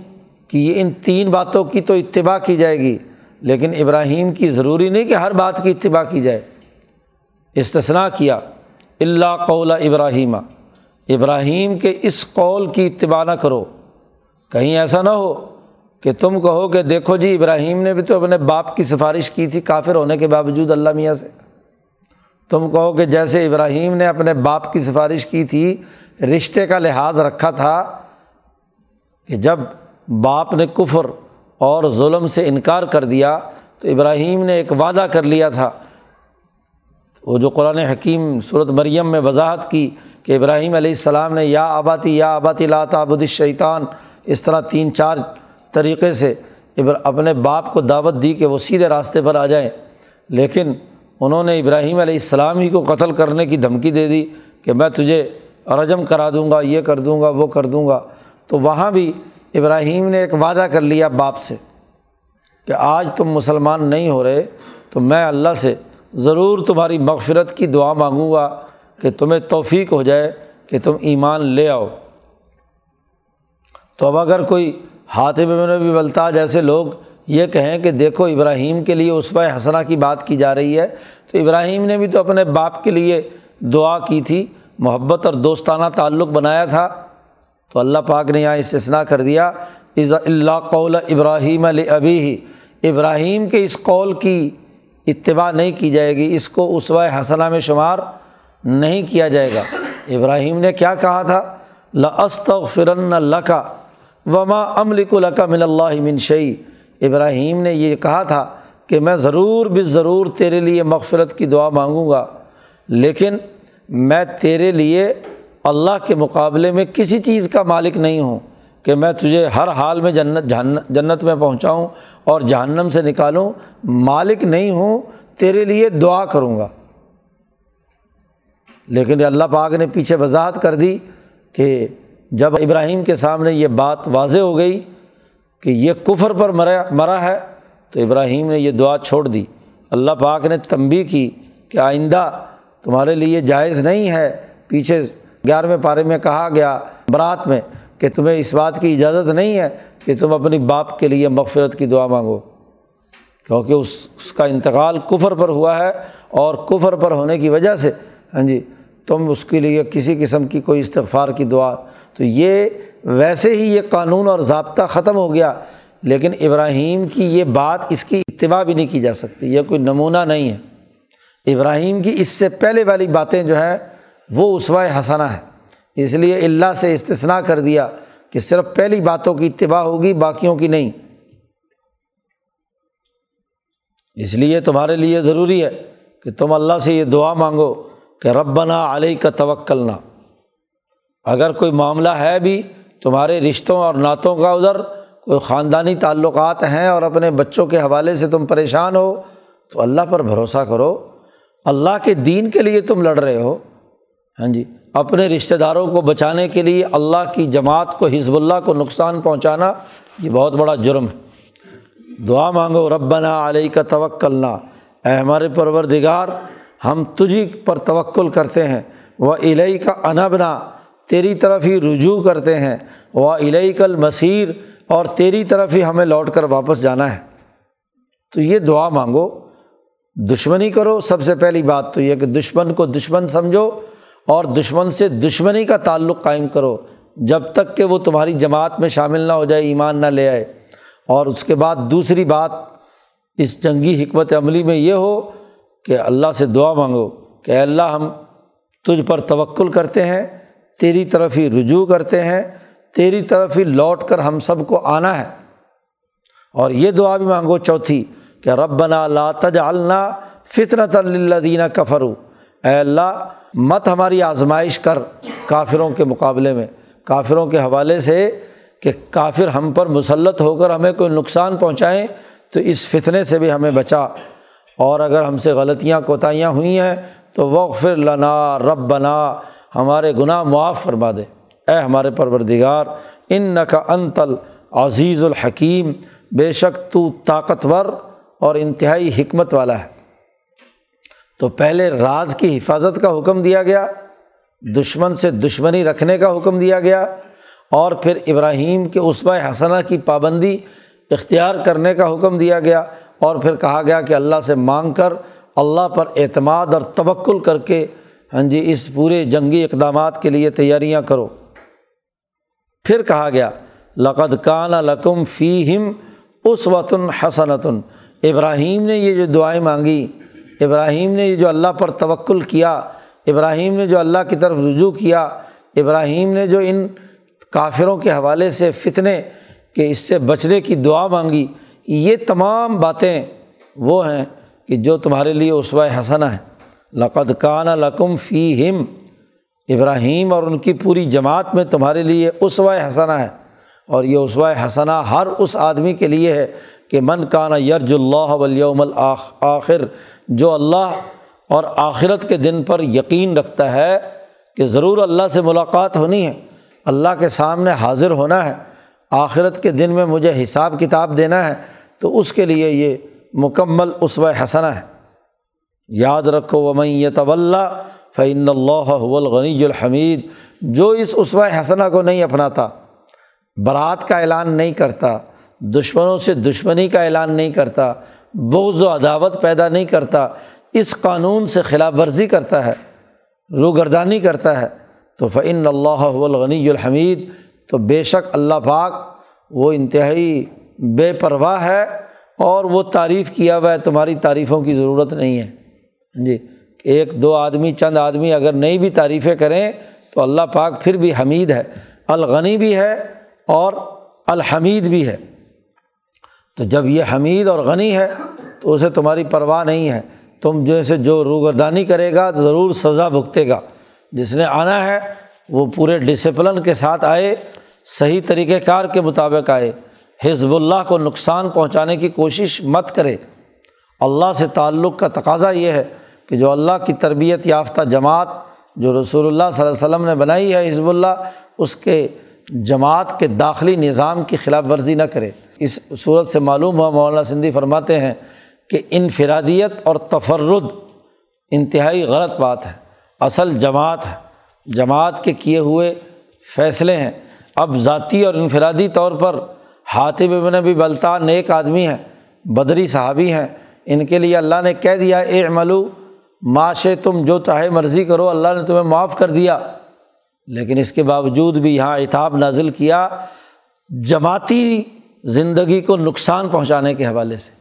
کی ان تین باتوں کی تو اتباع کی جائے گی۔ لیکن ابراہیم کی ضروری نہیں کہ ہر بات کی اتباع کی جائے۔ استثنا کیا۔ اللہ قول ابراہیم۔ ابراہیم کے اس قول کی اتباع نہ کرو۔ کہیں ایسا نہ ہو کہ تم کہو کہ دیکھو جی ابراہیم نے بھی تو اپنے باپ کی سفارش کی تھی، کافر ہونے کے باوجود اللہ میاں سے۔ تم کہو کہ جیسے ابراہیم نے اپنے باپ کی سفارش کی تھی، رشتے کا لحاظ رکھا تھا کہ جب باپ نے کفر اور ظلم سے انکار کر دیا تو ابراہیم نے ایک وعدہ کر لیا تھا۔ وہ جو قرآن حکیم صورت مریم میں وضاحت کی کہ ابراہیم علیہ السلام نے یا آباتی یا آباتی لاتا الشیطان، اس طرح تین چار طریقے سے اپنے باپ کو دعوت دی کہ وہ سیدھے راستے پر آ جائیں۔ لیکن انہوں نے ابراہیم علیہ السلام ہی کو قتل کرنے کی دھمکی دے دی کہ میں تجھے رجم کرا دوں گا، یہ کر دوں گا، وہ کر دوں گا۔ تو وہاں بھی ابراہیم نے ایک وعدہ کر لیا باپ سے کہ آج تم مسلمان نہیں ہو رہے، تو میں اللہ سے ضرور تمہاری مغفرت کی دعا مانگوں گا کہ تمہیں توفیق ہو جائے کہ تم ایمان لے آؤ۔ تو اب اگر کوئی ہاتھ میں بھی بلتا جیسے لوگ یہ کہیں کہ دیکھو ابراہیم کے لیے اس حسنا کی بات کی جا رہی ہے، تو ابراہیم نے بھی تو اپنے باپ کے لیے دعا کی تھی، محبت اور دوستانہ تعلق بنایا تھا۔ تو اللہ پاک نے یہاں استثنا کر دیا اللہ قول ابراہیم علیہ ہی ابراہیم کے اس قول کی اتباع نہیں کی جائے گی، اس کو اسوہ حسنہ میں شمار نہیں کیا جائے گا۔ ابراہیم نے کیا کہا تھا؟ لست فرن اللہ وما املک القا من اللہ من شعی ابراہیم نے یہ کہا تھا کہ میں ضرور بھی ضرور تیرے لیے مغفرت کی دعا مانگوں گا، لیکن میں تیرے لیے اللہ کے مقابلے میں کسی چیز کا مالک نہیں ہوں کہ میں تجھے ہر حال میں جنت جنت میں پہنچاؤں اور جہنم سے نکالوں، مالک نہیں ہوں، تیرے لیے دعا کروں گا۔ لیکن اللہ پاک نے پیچھے وضاحت کر دی کہ جب ابراہیم کے سامنے یہ بات واضح ہو گئی کہ یہ کفر پر مرا مرا ہے، تو ابراہیم نے یہ دعا چھوڑ دی۔ اللہ پاک نے تنبی کی کہ آئندہ تمہارے لیے جائز نہیں ہے، پیچھے گیارہویں پارے میں کہا گیا برات میں کہ تمہیں اس بات کی اجازت نہیں ہے کہ تم اپنی باپ کے لیے مغفرت کی دعا مانگو، کیونکہ اس اس کا انتقال کفر پر ہوا ہے اور کفر پر ہونے کی وجہ سے ہاں جی تم اس کے لیے کسی قسم کی کوئی استغفار کی دعا۔ تو یہ ویسے ہی یہ قانون اور ضابطہ ختم ہو گیا، لیکن ابراہیم کی یہ بات اس کی اتباع بھی نہیں کی جا سکتی، یہ کوئی نمونہ نہیں ہے۔ ابراہیم کی اس سے پہلے والی باتیں جو ہے وہ اسوائے حسنہ ہے۔ اس لیے اللہ سے استثنا کر دیا کہ صرف پہلی باتوں کی اتباع ہوگی، باقیوں کی نہیں۔ اس لیے تمہارے لیے ضروری ہے کہ تم اللہ سے یہ دعا مانگو کہ ربنا علیہ کا توکلنا۔ اگر کوئی معاملہ ہے بھی تمہارے رشتوں اور نعتوں کا ادھر، کوئی خاندانی تعلقات ہیں اور اپنے بچوں کے حوالے سے تم پریشان ہو، تو اللہ پر بھروسہ کرو۔ اللہ کے دین کے لیے تم لڑ رہے ہو۔ ہاں جی اپنے رشتہ داروں کو بچانے کے لیے اللہ کی جماعت کو حزب اللہ کو نقصان پہنچانا یہ بہت بڑا جرم ہے۔ دعا مانگو، ربنا علیہ کا توکلنا۔ اے ہمارے پروردگار، ہم تجھی پر توکل کرتے ہیں۔ وہ الہی کا انبنا، تیری طرف ہی رجوع کرتے ہیں۔ وہ الہی کل مسیر اور تیری طرف ہی ہمیں لوٹ کر واپس جانا ہے۔ تو یہ دعا مانگو۔ دشمنی کرو، سب سے پہلی بات تو یہ کہ دشمن کو دشمن سمجھو۔ اور دشمن سے دشمنی کا تعلق قائم کرو۔ جب تک کہ وہ تمہاری جماعت میں شامل نہ ہو جائے، ایمان نہ لے آئے۔ اور اس کے بعد دوسری بات، اس جنگی حکمت عملی میں یہ ہو کہ اللہ سے دعا مانگو کہ اللہ، ہم تجھ پر توکل کرتے ہیں، تیری طرف ہی رجوع کرتے ہیں، تیری طرف ہی لوٹ کر ہم سب کو آنا ہے۔ اور یہ دعا بھی مانگو۔ چوتھی، کہ رب لا تجعلنا فطرت اللہ دینہ کفرو اے اللہ مت ہماری آزمائش کر کافروں کے مقابلے میں، کافروں کے حوالے سے کہ کافر ہم پر مسلط ہو کر ہمیں کوئی نقصان پہنچائیں تو اس فتنے سے بھی ہمیں بچا۔ اور اگر ہم سے غلطیاں، کوتاہیاں ہوئی ہیں تو وقف لنا رب بنا ہمارے گناہ معاف فرما دے۔ اے ہمارے پروردگار ان نقا انتل عزیز الحکیم، بے شک تو طاقتور اور انتہائی حکمت والا ہے۔ تو پہلے راز کی حفاظت کا حکم دیا گیا، دشمن سے دشمنی رکھنے کا حکم دیا گیا، اور پھر ابراہیم کے عثبۂ حسنہ کی پابندی اختیار کرنے کا حکم دیا گیا، اور پھر کہا گیا کہ اللہ سے مانگ کر اللہ پر اعتماد اور توکل کر کے ہاں جی اس پورے جنگی اقدامات کے لیے تیاریاں کرو۔ پھر کہا گیا، لقد کان لقم فی ہم اس وطن حسنتن ابراہیم نے یہ جو دعائیں مانگی ابراہیم نے یہ جو اللہ پر توکل کیا، ابراہیم نے جو اللہ کی طرف رجوع کیا، ابراہیم نے جو ان کافروں کے حوالے سے فتنے کہ اس سے بچنے کی دعا مانگی، یہ تمام باتیں وہ ہیں کہ جو تمہارے لیے اسوائے حسنا ہے۔ لقد کان لقم فی ہم ابراہیم اور ان کی پوری جماعت میں تمہارے لیے اسوائے حسنا ہے۔ اور یہ اسوائے حسنا ہر اس آدمی کے لیے ہے کہ من کانا یرج اللہ ولیوم الآخر جو اللہ اور آخرت کے دن پر یقین رکھتا ہے کہ ضرور اللہ سے ملاقات ہونی ہے، اللہ کے سامنے حاضر ہونا ہے، آخرت کے دن میں مجھے حساب کتاب دینا ہے، تو اس کے لیے یہ مکمل اسوہ حسنہ ہے۔ یاد رکھو، ومن یتول فعن اللہ الغنی الحمید جو اس اسوہ حسنہ کو نہیں اپناتا، برات کا اعلان نہیں کرتا، دشمنوں سے دشمنی کا اعلان نہیں کرتا بغض و عداوت پیدا نہیں کرتا، اس قانون سے خلاف ورزی کرتا ہے، روگردانی کرتا ہے۔ تو فعن اللہ الغنی الحمید تو بے شک اللہ پاک وہ انتہائی بے پرواہ ہے اور وہ تعریف کیا ہوا ہے، تمہاری تعریفوں کی ضرورت نہیں ہے۔ جی ایک دو آدمی، چند آدمی اگر نئی بھی تعریفیں کریں تو اللہ پاک پھر بھی حمید ہے۔ الغنی بھی ہے اور الحمید بھی ہے۔ تو جب یہ حمید اور غنی ہے، تو اسے تمہاری پرواہ نہیں ہے۔ تم جیسے جو روگردانی کرے گا، ضرور سزا بھگتے گا۔ جس نے آنا ہے، وہ پورے ڈسپلن کے ساتھ آئے، صحیح طریقۂ کار کے مطابق آئے۔ حزب اللہ کو نقصان پہنچانے کی کوشش مت کرے۔ اللہ سے تعلق کا تقاضا یہ ہے کہ جو اللہ کی تربیت یافتہ جماعت، جو رسول اللہ صلی اللہ علیہ وسلم نے بنائی ہے حزب اللہ، اس کے جماعت کے داخلی نظام کی خلاف ورزی نہ کرے۔ اس صورت سے معلوم ہوا، مولانا سندھی فرماتے ہیں کہ انفرادیت اور تفرد انتہائی غلط بات ہے، اصل جماعت ہے۔ جماعت کے کیے ہوئے فیصلے ہیں۔ اب ذاتی اور انفرادی طور پر ہاتھ میں بھی بلتا نیک آدمی ہے بدری صحابی ہیں۔ ان کے لیے اللہ نے کہہ دیا، اے ملو معاشے تم جو چاہے مرضی کرو، اللہ نے تمہیں معاف کر دیا۔ لیکن اس کے باوجود بھی یہاں اتاب نازل کیا۔ جماعتی زندگی کو نقصان پہنچانے کے حوالے سے۔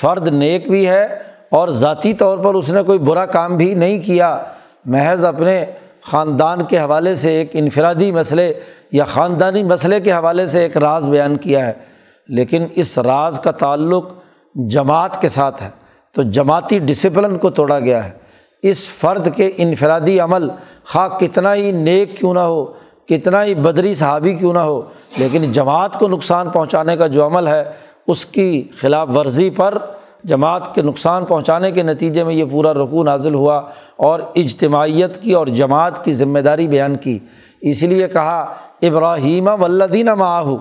فرد نیک بھی ہے اور ذاتی طور پر اس نے کوئی برا کام بھی نہیں کیا۔ محض اپنے خاندان کے حوالے سے ایک انفرادی مسئلے یا خاندانی مسئلے کے حوالے سے ایک راز بیان کیا ہے۔ لیکن اس راز کا تعلق جماعت کے ساتھ ہے۔ تو جماعتی ڈسپلن کو توڑا گیا ہے۔ اس فرد کے انفرادی عمل خواہ کتنا ہی نیک کیوں نہ ہو کتنا ہی بدری صحابی کیوں نہ ہو، لیکن جماعت کو نقصان پہنچانے کا جو عمل ہے، اس کی خلاف ورزی پر جماعت کے نقصان پہنچانے کے نتیجے میں یہ پورا رکو نازل ہوا اور اجتماعیت کی اور جماعت کی ذمہ داری بیان کی۔ اس لیے کہا، ابراہیم ولدین معاہو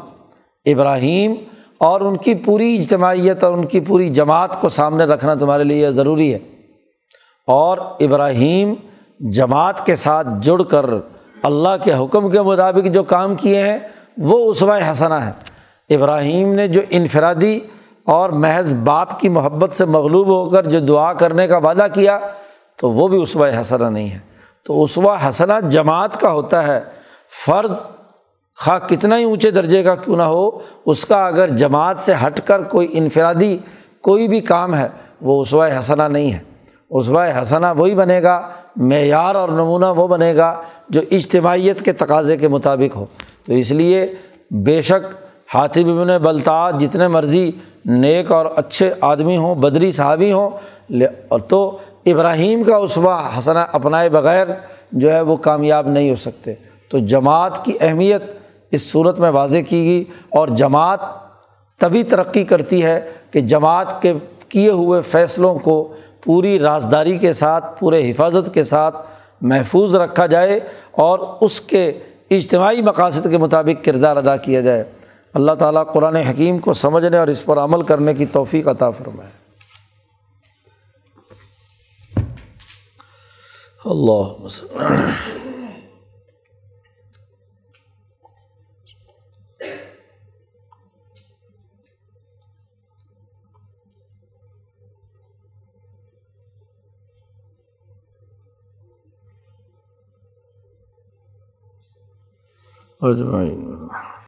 ابراہیم اور ان کی پوری اجتماعیت اور ان کی پوری جماعت کو سامنے رکھنا تمہارے لیے ضروری ہے۔ اور ابراہیم جماعت کے ساتھ جڑ کر اللہ کے حکم کے مطابق جو کام کیے ہیں، وہ اسوائے حسنا ہے ابراہیم نے جو انفرادی اور محض باپ کی محبت سے مغلوب ہو کر جو دعا کرنے کا وعدہ کیا، تو وہ بھی اسوا حسنا نہیں ہے۔ تو اسوا حسنا جماعت کا ہوتا ہے۔ فرد خواہ کتنا ہی اونچے درجے کا کیوں نہ ہو، اس کا اگر جماعت سے ہٹ کر کوئی انفرادی کوئی بھی کام ہے، وہ اسوا حسنا نہیں ہے۔ اسوا حسنا وہی بنے گا معیار اور نمونہ وہ بنے گا جو اجتماعیت کے تقاضے کے مطابق ہو۔ تو اس لیے بے شک ہاتھی ببن بلتا جتنے مرضی نیک اور اچھے آدمی ہوں، بدری صحابی ہوں اور تو ابراہیم کا اسوا حسنا اپنائے بغیر جو ہے وہ کامیاب نہیں ہو سکتے۔ تو جماعت کی اہمیت اس صورت میں واضح کی گئی اور جماعت تبھی ترقی کرتی ہے کہ جماعت کے کیے ہوئے فیصلوں کو پوری رازداری کے ساتھ، پورے حفاظت کے ساتھ محفوظ رکھا جائے اور اس کے اجتماعی مقاصد کے مطابق کردار ادا کیا جائے۔ اللہ تعالیٰ قرآن حکیم کو سمجھنے اور اس پر عمل کرنے کی توفیق عطا فرمائے۔ اللہ اجمعین